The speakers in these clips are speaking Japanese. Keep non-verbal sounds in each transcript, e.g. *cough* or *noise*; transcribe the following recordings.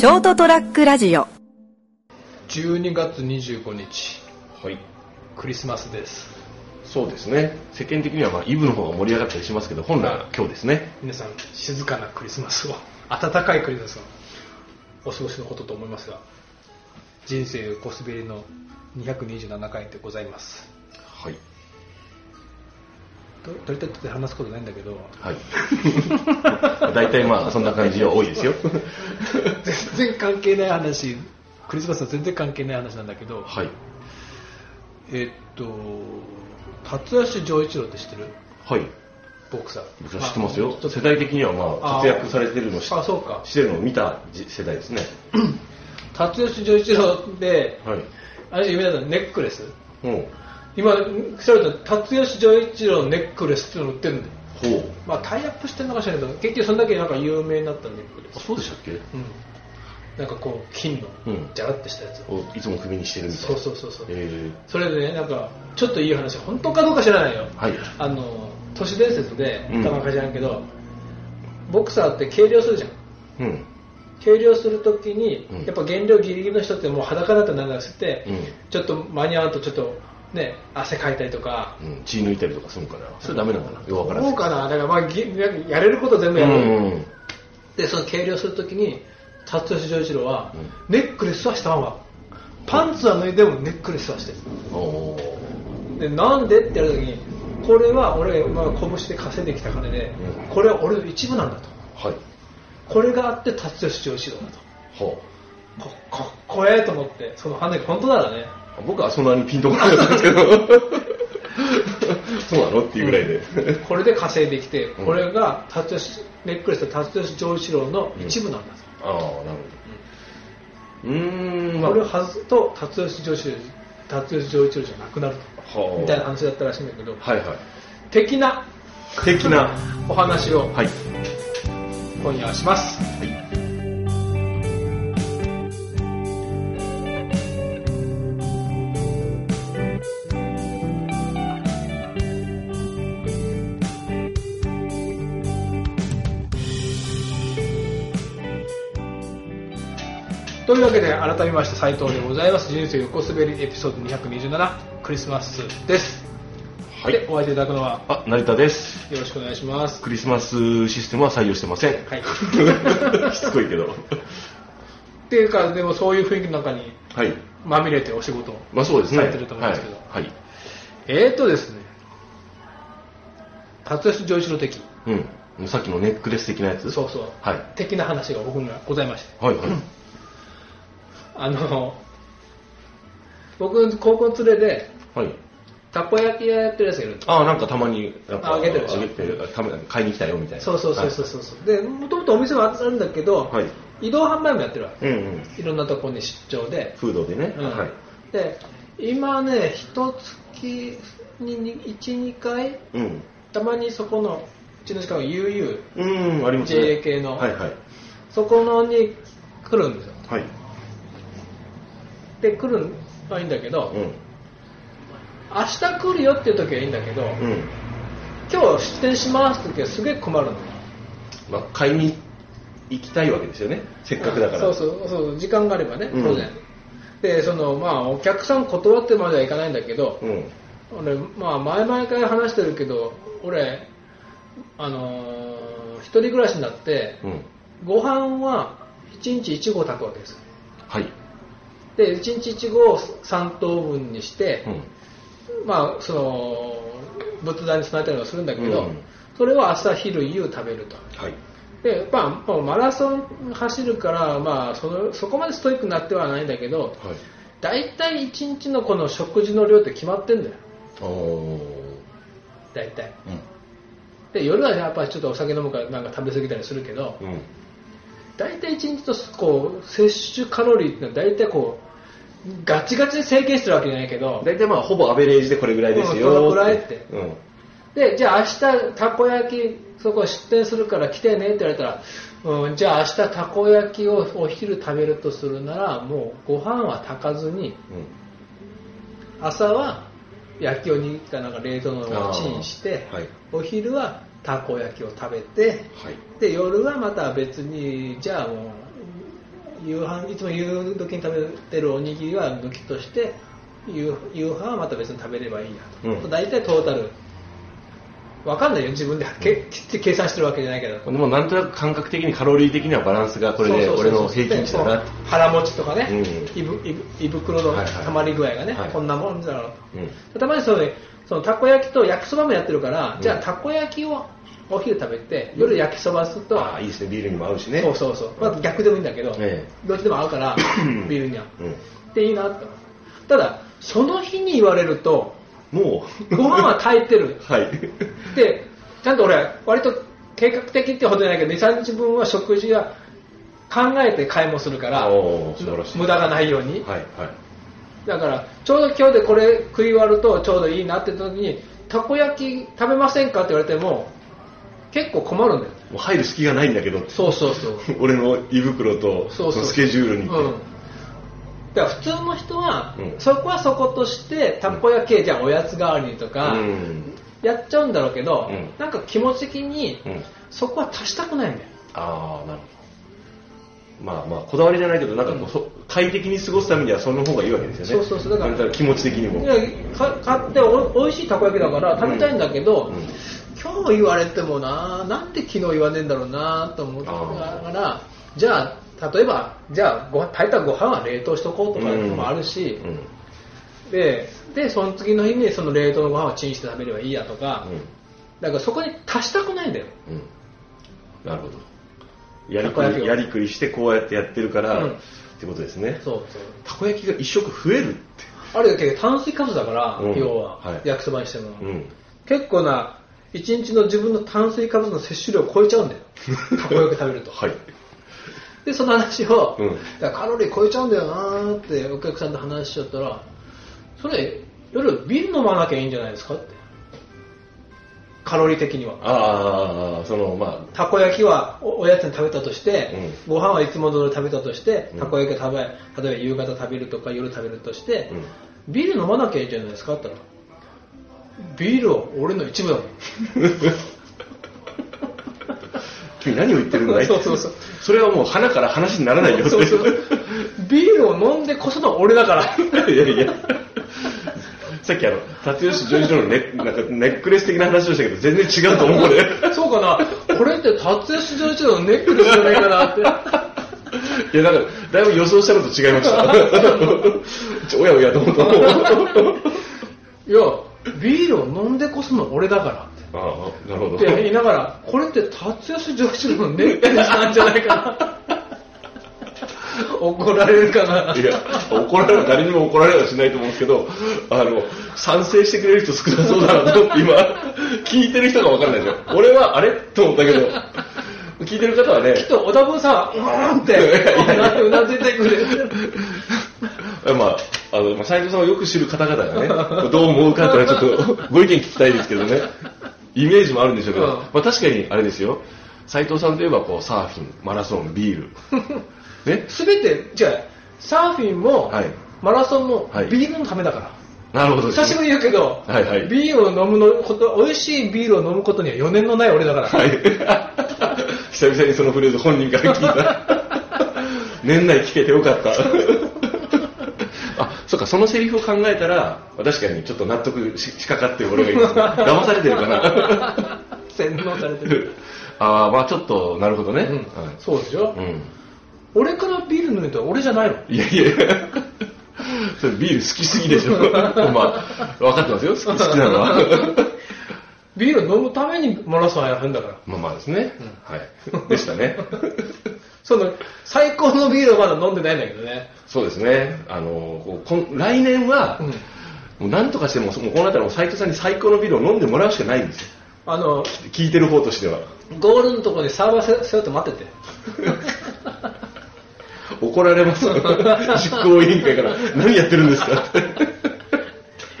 ショートトラックラジオ12月25日はい。クリスマスですそうですね。世間的にはまあイブの方が盛り上がったりしますけど、本来は今日ですね。皆さん静かなクリスマスを *laughs* 暖かいクリスマスをお過ごしのことと思いますが人生コスベリの227回でございますはい。と取り立てて話すことないんだけどはい。*laughs* 大体まあそんな感じは多いですよ。*laughs* 全然関係ない話クリスマスは全然関係ない話なんだけど、はい。えっと辰吉丈一郎って知ってる？はい。ボクサー僕は知ってますよ世代的にはまあ活躍されてるのを知あそうかしてるのを見たじ世代ですね。辰吉丈一郎ではい。あれ有名なのネックレス？もう、今調べたら辰吉丈一郎のネックレスっていうの売ってるんだよ。ほう。まあタイアップしてるのかしらけど結局そんだけなんか有名になったネックレあスそうでしたっけ？うん。なんかこう金のうん。ジャラってしたやつ、おいつも首にしてるみたいそうな。そうそうそう、えそれでねなんかちょっといい話本当かどうか知らないよ、ー、はい。あの都市伝説でうん。かなんか知らんけど、ボクサーって計量するじゃん。うん。計量するときに、うん。やっぱ減量ギリギリの人ってもう裸だとなんだして、うん。ちょっと間に合うとちょっとね汗かいたりとか、うん。血抜いたりとかするのかな。それダメなのかな。よくわからんどうかなだからまあぎやれること全部やる、うん。でその計量するときに辰吉丈一郎は、うネックレスはしたままパンツは脱いでもネックレスはしてるでなんでってやるときにこれは俺がまあ拳で稼いできた金で、うんこれは俺の一部なんだとはい。これがあって辰吉丈一郎だとほう。かかっこええと思ってその話本当ならね僕はそんなにピンとこなかったんですけど。そうなのっていうぐらいで、これで稼いできて、うん。これが辰吉ネックレスと辰吉丈一郎の一部なんだと、ああなるほど。うーんまあ。これを外すと辰吉丈一郎辰吉丈一郎じゃなくなると。はあ。みたいな話だったらしいんだけど、はいはい。的な的な。*laughs* お話をはい。今夜はします、というわけで改めまして斉藤でございます。人生横滑りエピソード227クリスマスです、はい。でお会いいただくのは？あ成田です。よろしくお願いします。クリスマスシステムは採用してません。はい。*laughs* しつこいけど。っていうかでもそういう雰囲気の中にはい。まみれてお仕事をまあそうですね。されてると思うんですけど。はい、はい、えーとですね。辰吉丈一郎的。うん。さっきのネックレス的なやつ？そうそう、はい。的な話が僕にはございまして。はいはいあの僕高校連れではい。たこ焼き屋やってるやつがいるんですああなんかたまにやっぱああげてるあげてる。買いに来たよみたいな。そうそうそうそうそう、でもともとお店はあるんだけど、はい。移動販売もやってるわけ。うんうん。いろんなところに出張で、フードでね、うん。はい。で今ね一月に12回うん。たまにそこのうちの近くの UU うんありますね。JA 系のはいはい。そこのに来るんですよ。はいで来るのはいいんだけど、うん。明日来るよっていう時はいいんだけど、うん。今日出店しますって時はすげえ困るのまあ、買いに行きたいわけですよね。せっかくだから、そうそうそう時間があればねうん。当然、でそのまあお客さん断ってまではいかないんだけど、うん。俺まあ前々から話してるけど俺あのー一人暮らしになってうん。ご飯は1日1合炊くわけです。はいで1日1合を3等分にして、うん。まあその仏壇に備えたりはするんだけど、うん。それを朝昼夕食べると。はい。で、まあ、マラソン走るから、まあ、そのそこまでストイックになってはないんだけどはい。大体1日のこの食事の量って決まってんだよ。大体。うん。で夜はやっぱりちょっとお酒飲むからなんか食べ過ぎたりするけどうん大体1日とこう摂取カロリーってのは大体こうガチガチに制限してるわけじゃないけど大体まあほぼアベレージでこれぐらいですようんそのぐらいって。うん。でじゃあ明日たこ焼きそこ出店するから来てねって言われたら、うん、じゃあ明日たこ焼きをお昼食べるとするならもうご飯は炊かずに朝は焼きおにぎりかなんか冷凍のをチンして、はい。お昼はたこ焼きを食べてはい。で夜はまた別にじゃあもう夕飯いつも夕時に食べてるおにぎりは抜きとして夕夕飯はまた別に食べればいいやと、うん。大体トータルわかんないよ。自分でけきっ計算してるわけじゃないけど。でもなんとなく感覚的にカロリー的にはバランスがこれで俺の平均値だな腹持ちとかね、うん。胃袋のはいはい溜まり具合がね、はいこんなもんだろう。うん。たまにそうねそのたこ焼きと焼きそばもやってるから、うん。じゃあたこ焼きをお昼食べて夜焼きそばすると、ああいいですね。ビールにも合うしね。そうそうそう、まあ、逆でもいいんだけど、えどっちでも合うからビールには。うん。っていいなとた。だその日に言われるともう。ご飯は炊いてる。はい。でちゃんと俺割と計画的ってほどじゃないけど23日分は食事は考えて買いもするから無駄がないように。はいはいだからちょうど今日でこれ食い終わるとちょうどいいなって時にたこ焼き食べませんかって言われても結構困るんだよ。もう入る隙がないんだけど。そうそうそう。*laughs* 俺の胃袋とそうそう。スケジュールに。うん。だから普通の人は、うん。そこはそことしてたこ焼きじゃあおやつ代わりにとか、うん。やっちゃうんだろうけど、うん。なんか気持ち的にうん。そこは足したくないんだよ。ああなるほどまあまあこだわりじゃないけどなんかこう、そ快適に過ごすためにはその方がいいわけですよね。そうそうそうだからなん気持ち的にも。いやか買ってお美味しいたこ焼きだから食べたいんだけど、うん。今日言われてもななんで昨日言わねえんだろうなと思ってからじゃあ例えばじゃあご炊いたご飯は冷凍しとこうとかもあるし、うん。ででその次の日にその冷凍のご飯をチンして食べればいいやとか、だからそこに足したくないんだよ。うんうん。なるほどやりくりやりくりしてこうやってやってるから、うん。ってことですね。そうそう。たこ焼きが一食増えるって。あれだけど炭水化物だから、うん。要は、はい。焼きそばにしても、うん。結構な一日の自分の炭水化物の摂取量を超えちゃうんだよ。*laughs* たこ焼き食べると。はい。でその話を、うん。カロリー超えちゃうんだよなーってお客さんと話しちゃったらそれ夜ビール飲まなきゃいいんじゃないですかってカロリー的には。ああそのまたこ焼きはおおやつに食べたとして、うご飯はいつも通り食べたとして、うん。たこ焼きを食べ例えば夕方食べるとか夜食べるとしてあ、うん。ビール飲まなきゃいいじゃないですか？って言ったらビールは俺の一部だもん。*laughs* 君何を言ってるんだい？そうそうそう。それはもう鼻から話にならないよそうそう。ビールを飲んでこその俺だから。*laughs* いやいやさっきあの辰吉ジョイジョのネなんかネックレス的な話をしたけど全然違うと思うこれそうかな。これって達吉丈一郎のネックレスじゃないかなって。いやだからだいぶ予想したのと違いました。おやおやと思ったいやビールを飲んでこその俺だからああなるほど。って言いながらこれって達吉丈一郎のネックレスなんじゃないかな *laughs* 怒られるかな。いや、怒られる、誰にも怒られはしないと思うんですけど、あの、賛成してくれる人少なそうだなと思って今、聞いてる人が分かんないでしょ。俺はあれ？と思ったけど、聞いてる方はね、きっと小田分さんはうーんってうなずいてくれる。まあ、あの、まあ斉藤さんをよく知る方々がね、どう思うかってのはちょっとご意見聞きたいですけどね、イメージもあるんでしょうけど、うん。まあ確かにあれですよ、斉藤さんといえばこうサーフィン、マラソン、ビール。ねすべてじゃあサーフィンも、はいマラソンもはいビールのためだから、なるほどですね久しぶりに言うけど、はいはいビールを飲むのこと美味しいビールを飲むことには余念のない俺だから、はい。*laughs* 久々にそのフレーズ本人から聞いた。*laughs* 年内聞けてよかった。あ、そっか、そのセリフを考えたら、確かにちょっと納得ししかかってる俺がいます、ね。騙されてるかな。洗脳されてる、*laughs* ああ、まあちょっと、なるほどね。うんはいそうでしょ、うん。俺からビール飲むと俺じゃないの？いやいや *laughs* それビール好きすぎでしょ。*laughs* まあ、分かってますよ。好き好きなのは。ビール飲むためにマラソンやるんだからまあまあですね。はい。でしたね。*laughs* その最高のビールをまだ飲んでないんだけどね、そうですね。あの、こ来年は、うんもう何とかしても、もうこうなったらもう斉藤さんに最高のビールを飲んでもらうしかないんですよ。あの聞いてる方としては。ゴールのところにサーバー背負って待ってて怒られます。*laughs* 実行委員会から、何やってるんですか？って。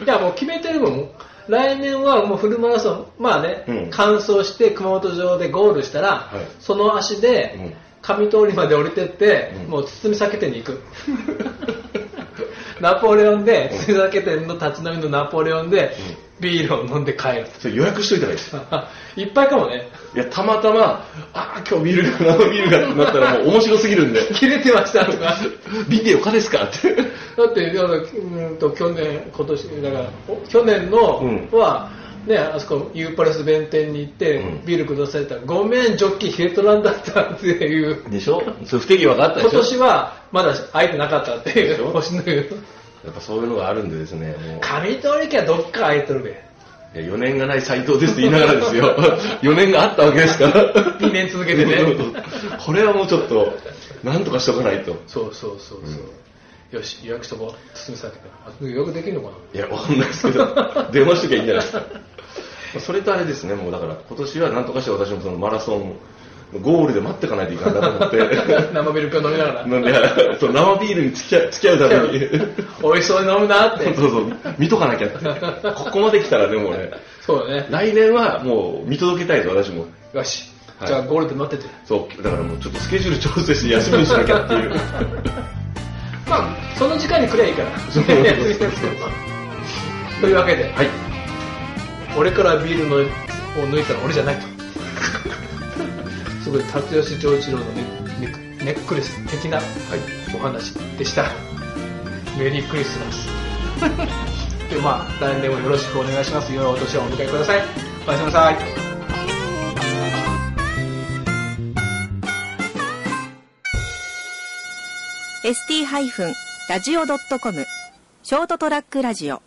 いやもう決めてるもん。来年はもうフルマラソンまあね、うん。完走して熊本城でゴールしたら、はい。その足でうん。上通りまで降りてって、うん。もう包み酒店に行く。*laughs* ナポレオンで包み酒店の立ち飲みのナポレオンで、ビールを飲んで帰る。それ予約しといたらいいです。よ。*laughs* いっぱいかもね。いや、たまたま、ああ、今日ビールが、*laughs* 生ビールがってなったらもう面白すぎるんで、切れてましたとか。*laughs* ビデオかですかって。だってだうんと去年今年だからお去年のうん。は、ねあそこユーパレス弁天に行って、うん。ビールくださいったらごめんジョッキ冷えとらんだったっていう。でしょ？それ不手際があったで今しょ？年はまだ空いてなかったっていうやっぱそういうのがあるんでですね、もう。上通り家はどっか空いてるべ？いや4年がない斎藤ですって言いながらですよ。*laughs* 4年があったわけですから。2年続けてね *laughs* これはもうちょっと、なんとかしとかないと。そうそうそうそう、よし予約しとこう堤さんから予約できるのかな？いや、わかんないですけど、*laughs* 電話しときゃいいんじゃないですか。それとあれですね、もうだから、今年はなんとかして私もそのマラソン、ゴールで待ってかないといかんなと思って、*laughs* 生ビール飲みながら。なんで、そう生ビールに付き合う付き合うために、*laughs* 美味しそうに飲むなって。そうそう、見とかなきゃって。ここまで来たらでもね、そうだね。来年はもう見届けたいです、私も。よし、はい。じゃあゴールで待ってて。そう、だからもうちょっとスケジュール調整して休みにしなきゃっていう。*laughs* まあその時間にくりゃいいから。そうそうそう。というわけで。はい。俺からビールのを抜いたら俺じゃないとすごい辰吉丈一郎のネネックネックレス的なはい。お話でした。メリークリスマス。でまあ来年もよろしくお願いします。良いお年をお迎えください。おやすみなさい。ショートトラックラジオ